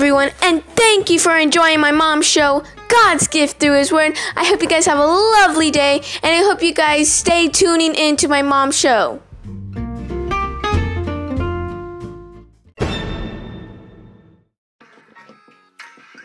everyone, and thank you for enjoying my mom's show, God's Gift Through His Word. I hope you guys have a lovely day, and I hope you guys stay tuning into my mom's show.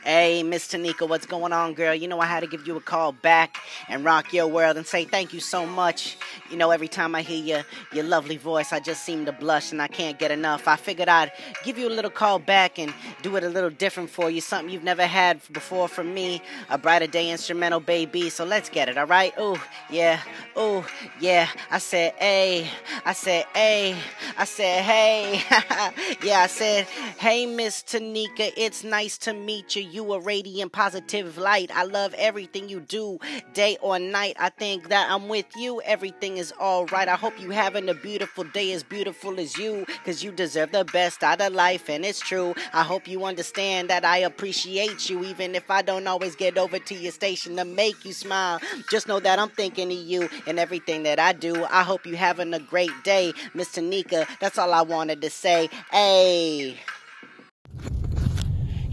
Hey, Miss Tanika, what's going on, girl? You know I had to give you a call back and rock your world and say thank you so much. You know, every time I hear your your lovely voice, I just seem to blush and I can't get enough. I figured I'd give you a little call back and do it a little different for you, something you've never had before from me, a brighter day instrumental, baby. So let's get it, all right? Oh, yeah, oh, yeah. I said, hey, I said, hey, I said, hey, yeah, I said, hey, Miss Tanika, it's nice to meet you. You a radiant, positive light. I love everything you do, day or night. I think that I'm with you. Everything is all right. I hope you having a beautiful day, as beautiful as you, cause you deserve the best out of life, and it's true. I hope you understand that I appreciate you, even if I don't always get over to your station to make you smile. Just know that I'm thinking of you and everything that I do. I hope you having a great day, Miss Tanika. That's all I wanted to say. Hey.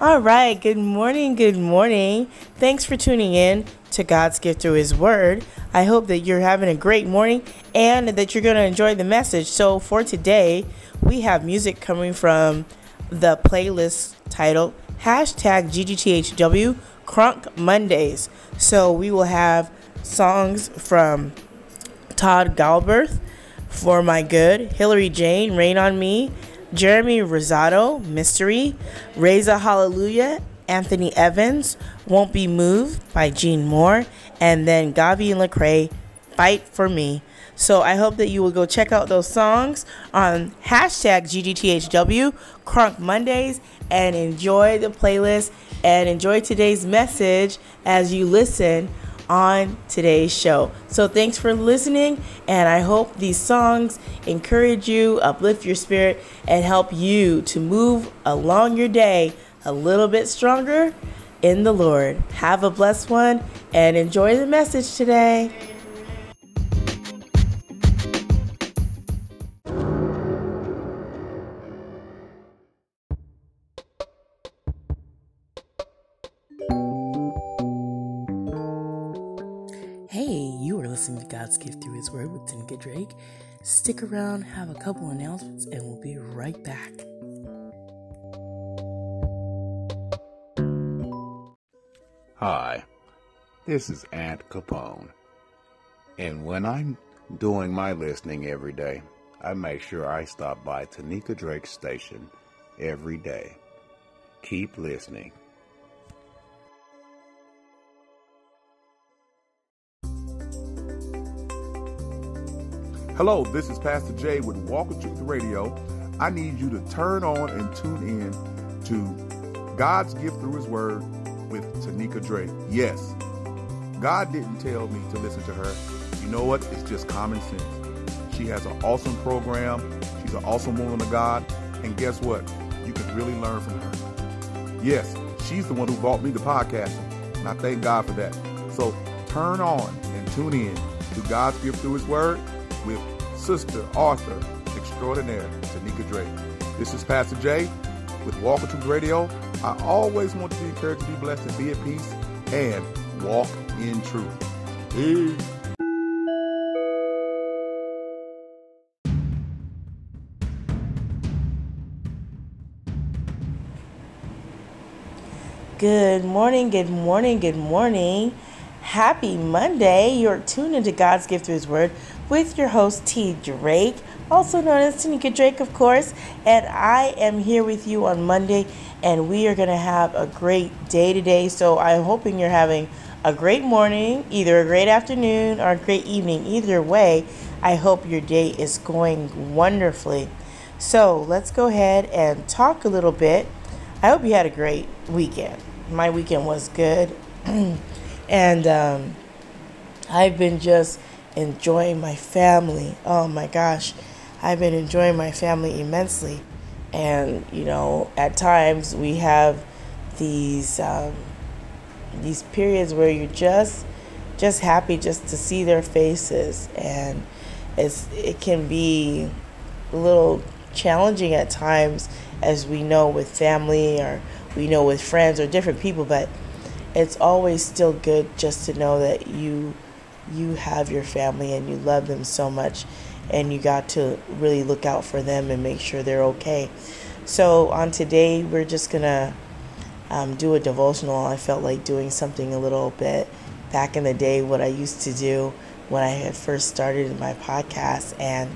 All right, good morning, good morning. Thanks for tuning in to God's Gift Through His Word. I hope that you're having a great morning and that you're going to enjoy the message. So, for today, we have music coming from the playlist titled hashtag GGTHW Crunk Mondays. So, we will have songs from Todd Galberth, For My Good, Hillary Jane, Rain on Me, Jeremy Rosado, Mystery, Reza Hallelujah, Anthony Evans, Won't Be Moved by Gene Moore, and then Gavi and Lecrae, Fight for Me. So I hope that you will go check out those songs on hashtag GGTHW, Crunk Mondays, and enjoy the playlist and enjoy today's message as you listen on today's show. So thanks for listening, and I hope these songs encourage you, uplift your spirit, and help you to move along your day a little bit stronger in the Lord. Have a blessed one and enjoy the message today. Tanika Drake. Stick around, have a couple announcements, and we'll be right back. Hi, this is Aunt Capone. And when I'm doing my listening every day, I make sure I stop by Tanika Drake's station every day. Keep listening. Hello, this is Pastor Jay with Walk of Truth Radio. I need you to turn on and tune in to God's gift through His Word with Tanika Drake. Yes, God didn't tell me to listen to her. You know what? It's just common sense. She has an awesome program. She's an awesome woman of God. And guess what? You can really learn from her. Yes, she's the one who brought me to podcasting. And I thank God for that. So turn on and tune in to God's gift through His Word with Sister Author extraordinaire, Tanika Drake. This is Pastor Jay with Walk Truth Radio. I always want to be encouraged to be blessed and be at peace and walk in truth. Peace. Good morning, good morning, good morning. Happy Monday. You're tuned into God's Gift Through His Word with your host, T. Drake, also known as Tanika Drake, of course. And I am here with you on Monday, and we are going to have a great day today. So I'm hoping you're having a great morning, either a great afternoon or a great evening. Either way, I hope your day is going wonderfully. So let's go ahead and talk a little bit. I hope you had a great weekend. My weekend was good. and um, I've been just enjoying my family. Oh my gosh, I've been enjoying my family immensely. And, you know, at times we have these. Um, these periods where you're just just happy just to see their faces and it's it can be a little challenging at times as we know with family or we know with friends or different people but it's always still good just to know that you you have your family and you love them so much and you got to really look out for them and make sure they're okay so on today we're just gonna um, do a devotional. I felt like doing something a little bit back in the day, what I used to do when I had first started my podcast, and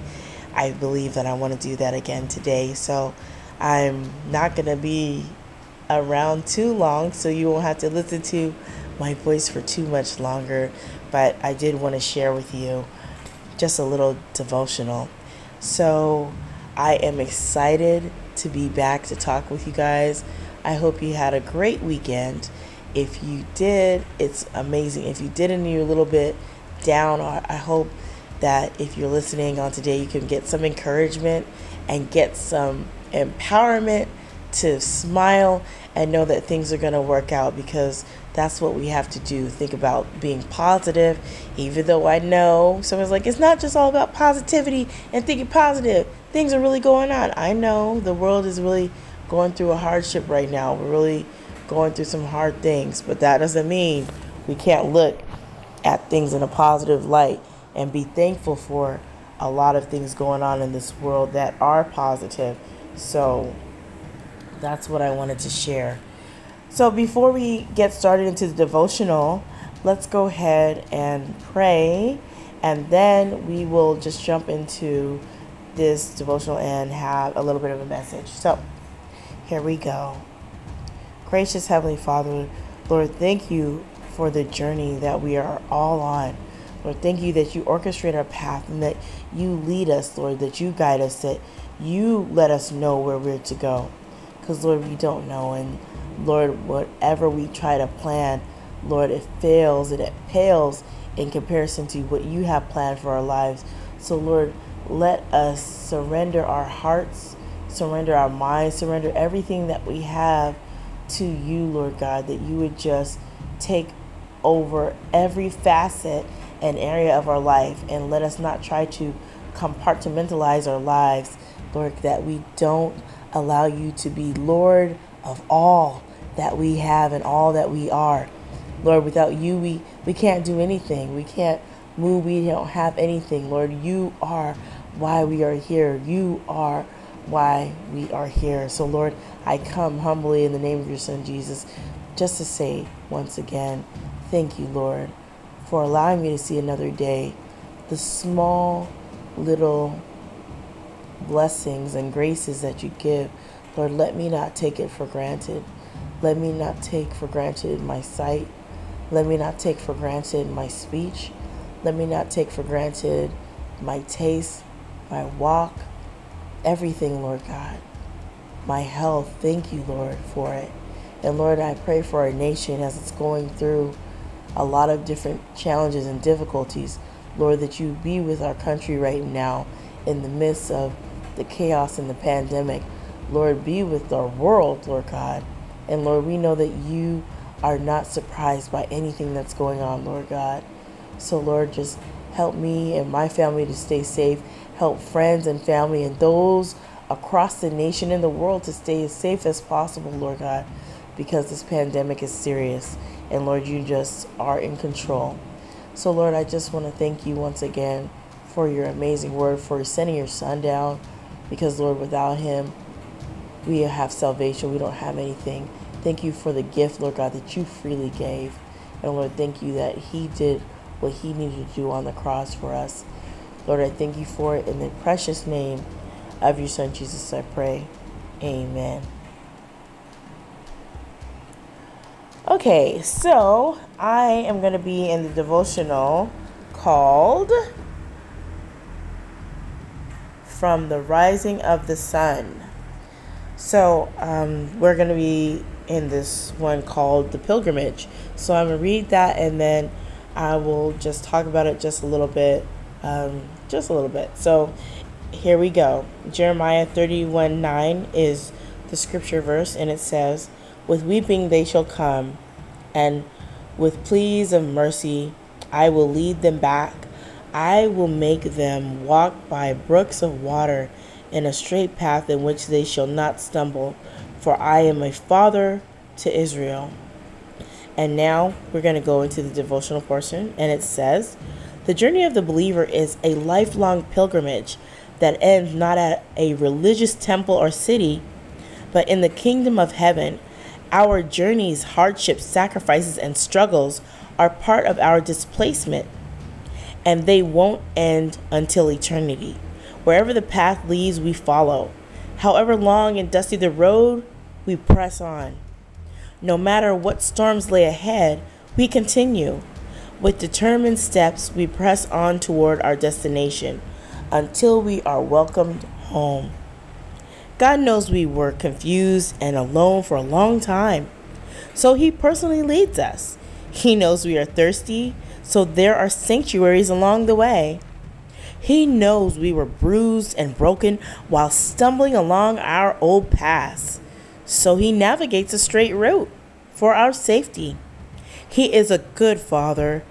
I believe that I want to do that again today. So I'm not to be around too long, so you won't have to listen to my voice for too much longer. But I did want to share with you just a little devotional. So I am excited to be back to talk with you guys I hope you had a great weekend. If you did, it's amazing. If you didn't, you're a little bit down. I hope that if you're listening on today, you can get some encouragement and get some empowerment to smile and know that things are going to work out because that's what we have to do. Think about being positive, even though I know someone's like, it's not just all about positivity and thinking positive. Things are really going on. I know the world is really going through a hardship right now. We're really going through some hard things, but that doesn't mean we can't look at things in a positive light and be thankful for a lot of things going on in this world that are positive. So that's what I wanted to share. So before we get started into the devotional, let's go ahead and pray and then we will just jump into this devotional and have a little bit of a message. So, here we go. Gracious Heavenly Father, Lord, thank you for the journey that we are all on. Lord, thank you that you orchestrate our path and that you lead us, Lord, that you guide us, that you let us know where we're to go. Because, Lord, we don't know. And, Lord, whatever we try to plan, Lord, it fails and it pales in comparison to what you have planned for our lives. So, Lord, let us surrender our hearts surrender our minds, surrender everything that we have to you, Lord God, that you would just take over every facet and area of our life and let us not try to compartmentalize our lives, Lord, that we don't allow you to be Lord of all that we have and all that we are. Lord, without you, we, we can't do anything. We can't move. We don't have anything. Lord, you are why we are here. You are why we are here. So, Lord, I come humbly in the name of your Son, Jesus, just to say once again, thank you, Lord, for allowing me to see another day. The small little blessings and graces that you give, Lord, let me not take it for granted. Let me not take for granted my sight. Let me not take for granted my speech. Let me not take for granted my taste, my walk, everything, Lord God. My health, thank you, Lord, for it. And Lord, I pray for our nation as it's going through a lot of different challenges and difficulties. Lord, that you be with our country right now in the midst of the chaos and the pandemic. Lord, be with our world, Lord God. And Lord, we know that you are not surprised by anything that's going on, Lord God. So, Lord, just Help me and my family to stay safe. Help friends and family and those across the nation and the world to stay as safe as possible, Lord God, because this pandemic is serious. And Lord, you just are in control. So, Lord, I just want to thank you once again for your amazing word, for sending your son down, because, Lord, without him, we have salvation. We don't have anything. Thank you for the gift, Lord God, that you freely gave. And Lord, thank you that he did what he needed to do on the cross for us. Lord, I thank you for it in the precious name of your son Jesus, I pray. Amen. Okay, so I am going to be in the devotional called From the Rising of the Sun. So um, we're going to be in this one called The Pilgrimage. So I'm going to read that and then I will just talk about it just a little bit. Um, just a little bit. So here we go. Jeremiah 31 9 is the scripture verse, and it says, With weeping they shall come, and with pleas of mercy I will lead them back. I will make them walk by brooks of water in a straight path in which they shall not stumble, for I am a father to Israel. And now we're going to go into the devotional portion, and it says, The journey of the believer is a lifelong pilgrimage that ends not at a religious temple or city, but in the kingdom of heaven. Our journeys, hardships, sacrifices, and struggles are part of our displacement, and they won't end until eternity. Wherever the path leads, we follow. However long and dusty the road, we press on. No matter what storms lay ahead, we continue. With determined steps, we press on toward our destination until we are welcomed home. God knows we were confused and alone for a long time, so He personally leads us. He knows we are thirsty, so there are sanctuaries along the way. He knows we were bruised and broken while stumbling along our old paths, so He navigates a straight route for our safety. He is a good Father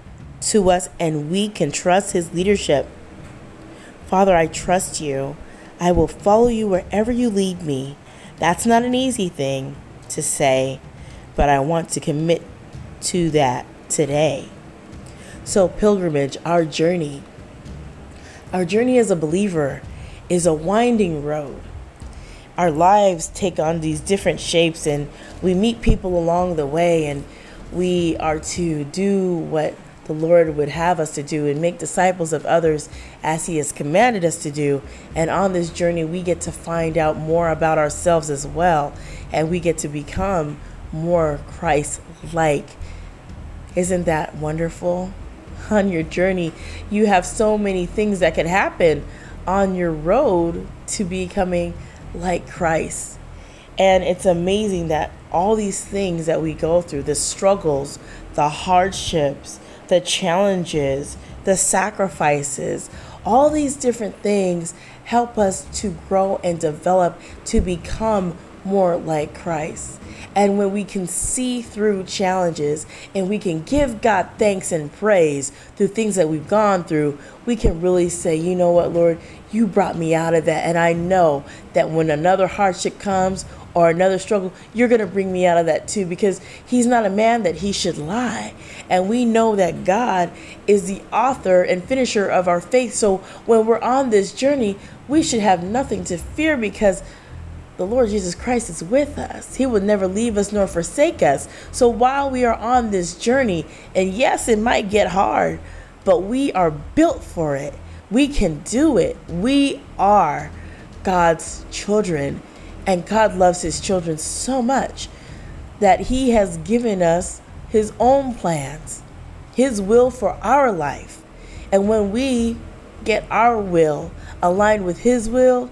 to us, and we can trust His leadership. Father, I trust you. I will follow you wherever you lead me. That's not an easy thing to say, but I want to commit to that today. So, pilgrimage, our journey, our journey as a believer is a winding road. Our lives take on these different shapes, and we meet people along the way, and we are to do what the Lord would have us to do and make disciples of others as He has commanded us to do. And on this journey, we get to find out more about ourselves as well, and we get to become more Christ like. Isn't that wonderful? On your journey, you have so many things that can happen on your road to becoming like Christ. And it's amazing that all these things that we go through, the struggles, the hardships, the challenges, the sacrifices, all these different things help us to grow and develop to become more like Christ. And when we can see through challenges and we can give God thanks and praise through things that we've gone through, we can really say, you know what, Lord, you brought me out of that. And I know that when another hardship comes or another struggle, you're going to bring me out of that too because he's not a man that he should lie. And we know that God is the author and finisher of our faith. So when we're on this journey, we should have nothing to fear because the Lord Jesus Christ is with us. He will never leave us nor forsake us. So while we are on this journey, and yes, it might get hard, but we are built for it. We can do it. We are God's children and God loves his children so much that he has given us his own plans, his will for our life. And when we get our will aligned with his will,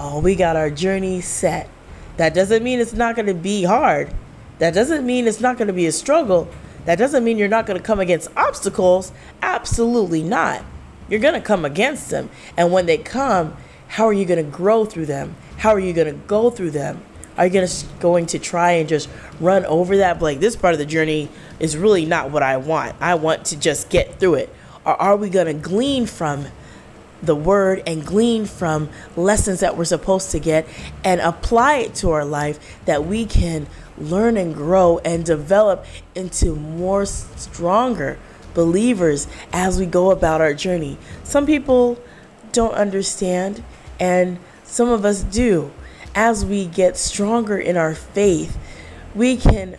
oh, we got our journey set. That doesn't mean it's not going to be hard. That doesn't mean it's not going to be a struggle. That doesn't mean you're not going to come against obstacles. Absolutely not. You're going to come against them. And when they come, how are you going to grow through them? How are you going to go through them? Are you gonna, going to try and just run over that? Like, this part of the journey is really not what I want. I want to just get through it. Or are we going to glean from the word and glean from lessons that we're supposed to get and apply it to our life that we can learn and grow and develop into more stronger believers as we go about our journey. Some people don't understand, and some of us do. As we get stronger in our faith, we can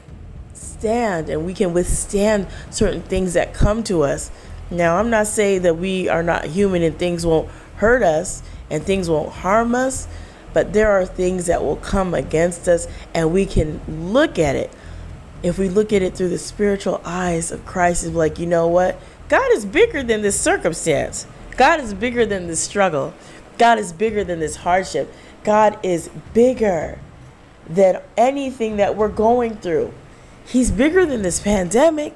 stand and we can withstand certain things that come to us. Now, I'm not saying that we are not human and things won't hurt us and things won't harm us, but there are things that will come against us, and we can look at it. If we look at it through the spiritual eyes of Christ, it's like, you know what? God is bigger than this circumstance. God is bigger than this struggle. God is bigger than this hardship. God is bigger than anything that we're going through. He's bigger than this pandemic.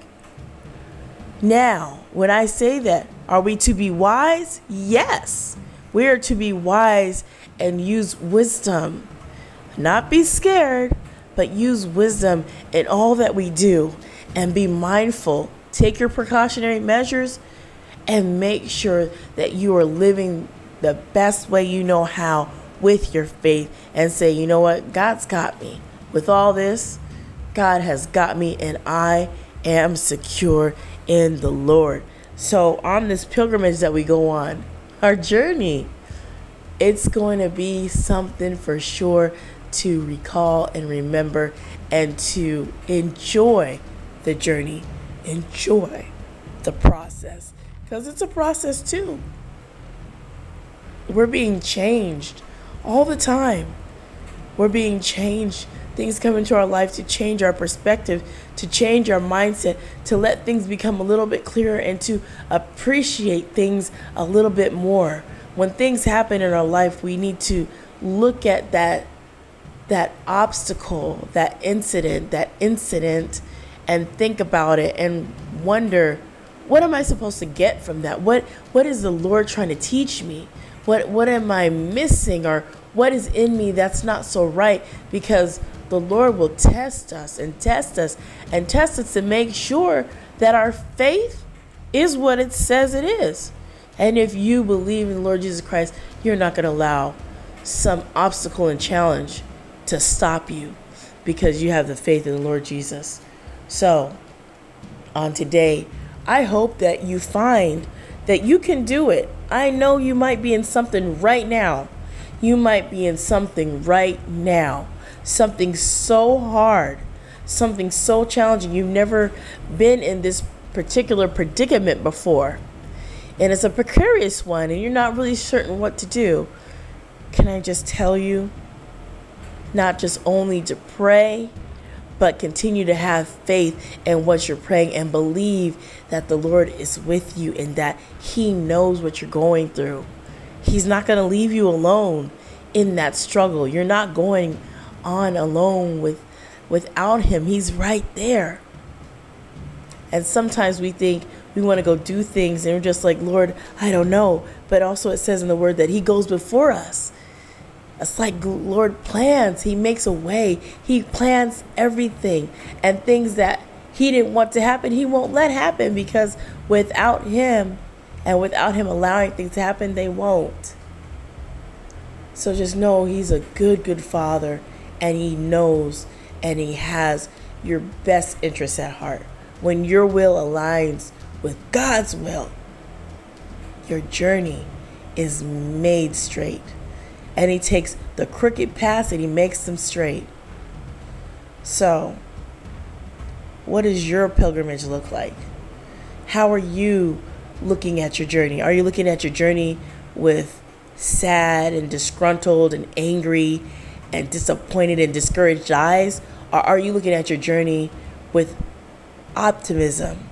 Now, when I say that, are we to be wise? Yes. We are to be wise and use wisdom. Not be scared, but use wisdom in all that we do and be mindful. Take your precautionary measures and make sure that you are living the best way you know how with your faith and say, you know what? God's got me. With all this, God has got me and I am secure in the Lord. So, on this pilgrimage that we go on, our journey, it's going to be something for sure to recall and remember and to enjoy the journey, enjoy the process because it's a process too. We're being changed all the time. We're being changed. Things come into our life to change our perspective, to change our mindset, to let things become a little bit clearer, and to appreciate things a little bit more. When things happen in our life, we need to look at that that obstacle, that incident, that incident, and think about it and wonder, what am I supposed to get from that? What what is the Lord trying to teach me? What what am I missing or what is in me that's not so right? Because the Lord will test us and test us and test us to make sure that our faith is what it says it is. And if you believe in the Lord Jesus Christ, you're not going to allow some obstacle and challenge to stop you because you have the faith in the Lord Jesus. So, on today, I hope that you find that you can do it. I know you might be in something right now. You might be in something right now. Something so hard, something so challenging. You've never been in this particular predicament before. And it's a precarious one, and you're not really certain what to do. Can I just tell you not just only to pray, but continue to have faith in what you're praying and believe that the Lord is with you and that He knows what you're going through. He's not going to leave you alone in that struggle. You're not going on alone with without him. He's right there. And sometimes we think we want to go do things and we're just like, Lord, I don't know. But also it says in the word that he goes before us. It's like Lord plans. He makes a way. He plans everything. And things that He didn't want to happen, He won't let happen because without Him and without Him allowing things to happen, they won't. So just know He's a good, good Father and He knows and He has your best interests at heart. When your will aligns with God's will, your journey is made straight and he takes the crooked paths and he makes them straight. So, what does your pilgrimage look like? How are you looking at your journey? Are you looking at your journey with sad and disgruntled and angry and disappointed and discouraged eyes? Or are you looking at your journey with optimism,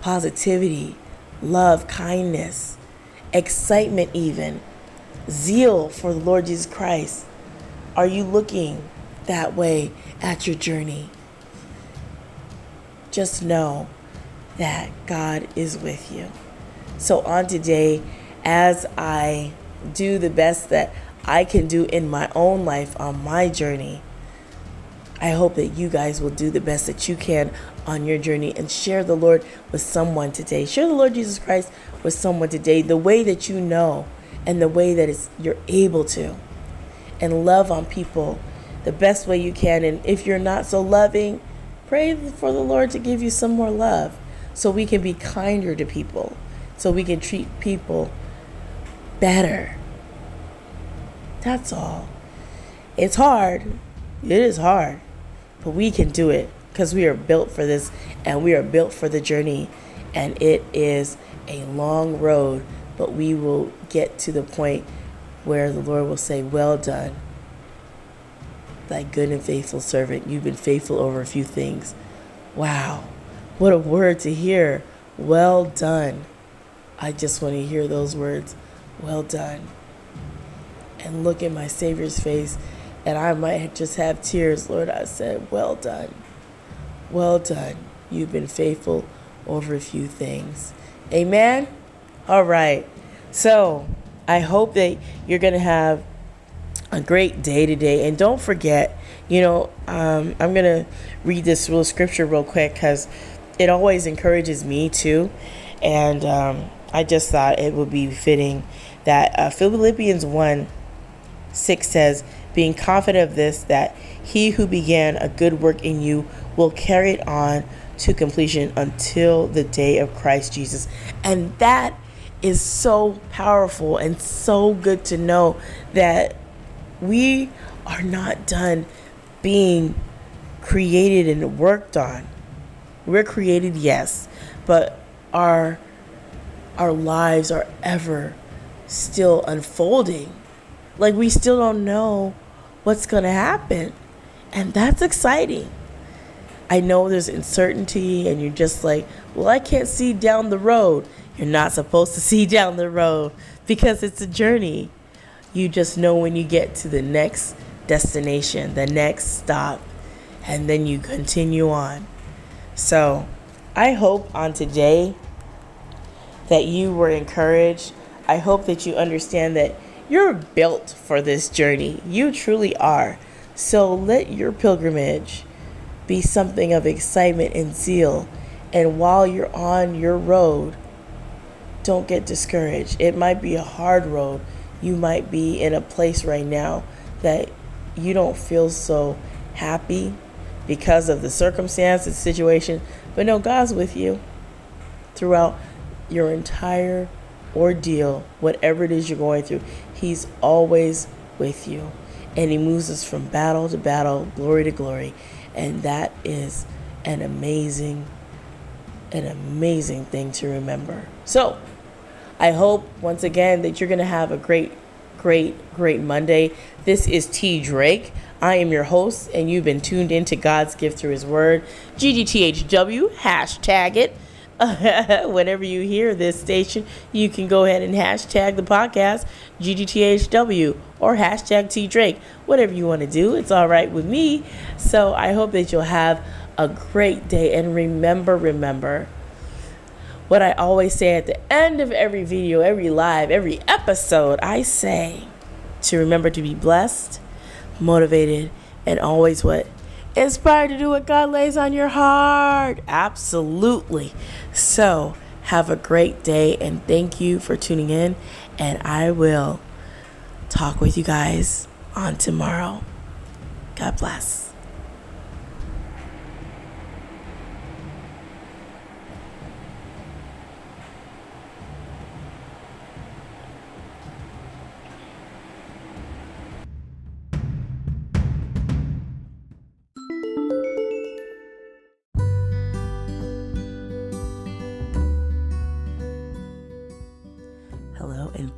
positivity, love, kindness, excitement, even? zeal for the Lord Jesus Christ? Are you looking that way at your journey? Just know that God is with you. So, on today, as I do the best that I can do in my own life on my journey, I hope that you guys will do the best that you can on your journey and share the Lord with someone today. Share the Lord Jesus Christ with someone today, the way that you know and the way that you're able to. And love on people the best way you can. And if you're not so loving, pray for the Lord to give you some more love so we can be kinder to people, so we can treat people better. That's all. It's hard. It is hard. But we can do it because we are built for this and we are built for the journey. And it is a long road, but we will get to the point where the Lord will say, Well done, thy good and faithful servant. You've been faithful over a few things. Wow, what a word to hear. Well done. I just want to hear those words. Well done. And look at my Savior's face, and I might just have tears. Lord, I said, Well done. Well done. You've been faithful over a few things. Amen? All right. So I hope that you're going to have a great day today. And don't forget, you know, um, I'm going to read this little scripture real quick because it always encourages me too. And um, I just thought it would be fitting that uh, Philippians 1 6 says, Being confident of this, that he who began a good work in you will carry it on to completion until the day of Christ Jesus. And that is so powerful and so good to know that we are not done being created and worked on. We're created, yes, but our our lives are ever still unfolding. Like we still don't know what's going to happen. And that's exciting. I know there's uncertainty and you're just like, "Well, I can't see down the road." You're not supposed to see down the road because it's a journey. You just know when you get to the next destination, the next stop, and then you continue on. So, I hope on today that you were encouraged. I hope that you understand that you're built for this journey. You truly are. So, let your pilgrimage be something of excitement and zeal. And while you're on your road, don't get discouraged. It might be a hard road. You might be in a place right now that you don't feel so happy because of the circumstance, circumstances, situation, but no, God's with you throughout your entire ordeal, whatever it is you're going through. He's always with you. And He moves us from battle to battle, glory to glory. And that is an amazing, an amazing thing to remember. So, I hope once again that you're going to have a great, great, great Monday. This is T. Drake. I am your host, and you've been tuned in to God's gift through His Word. GGTHW, hashtag it. Whenever you hear this station, you can go ahead and hashtag the podcast GGTHW or hashtag T Drake. Whatever you want to do, it's all right with me. So I hope that you'll have a great day. And remember, remember, what I always say at the end of every video, every live, every episode, I say to remember to be blessed, motivated, and always what? Inspired to do what God lays on your heart. Absolutely. So, have a great day and thank you for tuning in. And I will talk with you guys on tomorrow. God bless.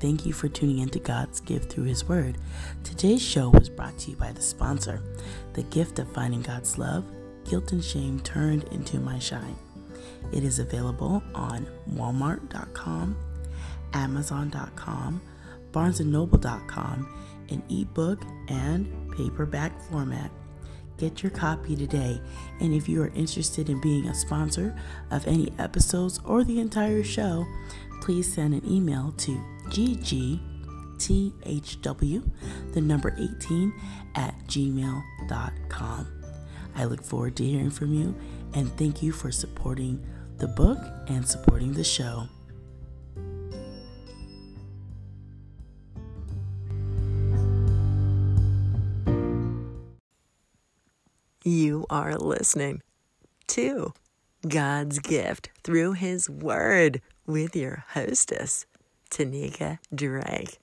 Thank you for tuning in to God's gift through His Word. Today's show was brought to you by the sponsor, The Gift of Finding God's Love Guilt and Shame Turned into My Shine. It is available on Walmart.com, Amazon.com, BarnesandNoble.com in ebook and paperback format. Get your copy today. And if you are interested in being a sponsor of any episodes or the entire show, please send an email to ggthw, the number 18, at gmail.com. I look forward to hearing from you And thank you for supporting the book and supporting the show. You are listening to God's gift through His Word with your hostess, Tanika Drake.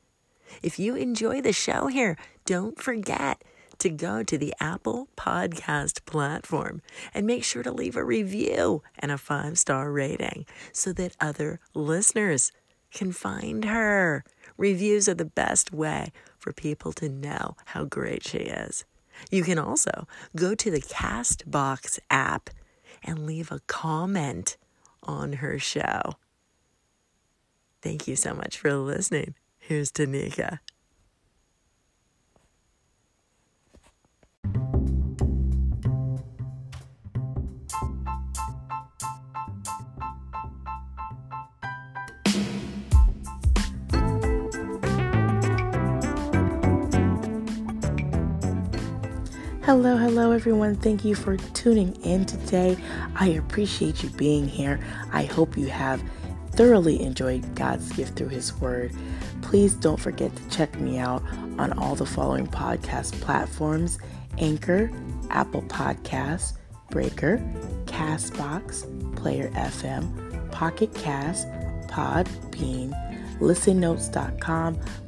If you enjoy the show here, don't forget to go to the Apple Podcast platform and make sure to leave a review and a five star rating so that other listeners can find her. Reviews are the best way for people to know how great she is. You can also go to the Castbox app and leave a comment on her show. Thank you so much for listening. Here's Tanika. Hello, hello, everyone. Thank you for tuning in today. I appreciate you being here. I hope you have thoroughly enjoyed God's gift through His Word. Please don't forget to check me out on all the following podcast platforms Anchor, Apple Podcasts, Breaker, Castbox, Player FM, Pocket Cast, Podbean, listennotes.com,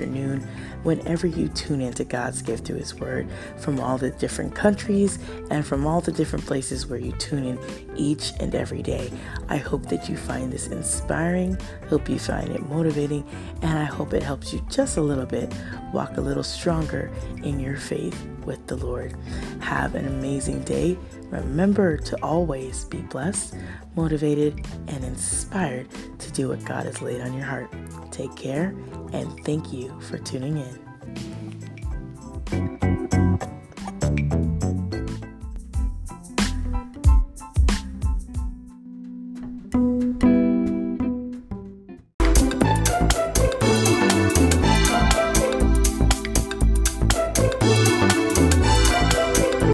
afternoon whenever you tune into God's gift through His Word from all the different countries and from all the different places where you tune in each and every day. I hope that you find this inspiring, hope you find it motivating, and I hope it helps you just a little bit walk a little stronger in your faith with the Lord. Have an amazing day. Remember to always be blessed, motivated, and inspired to do what God has laid on your heart. Take care, and thank you for tuning in.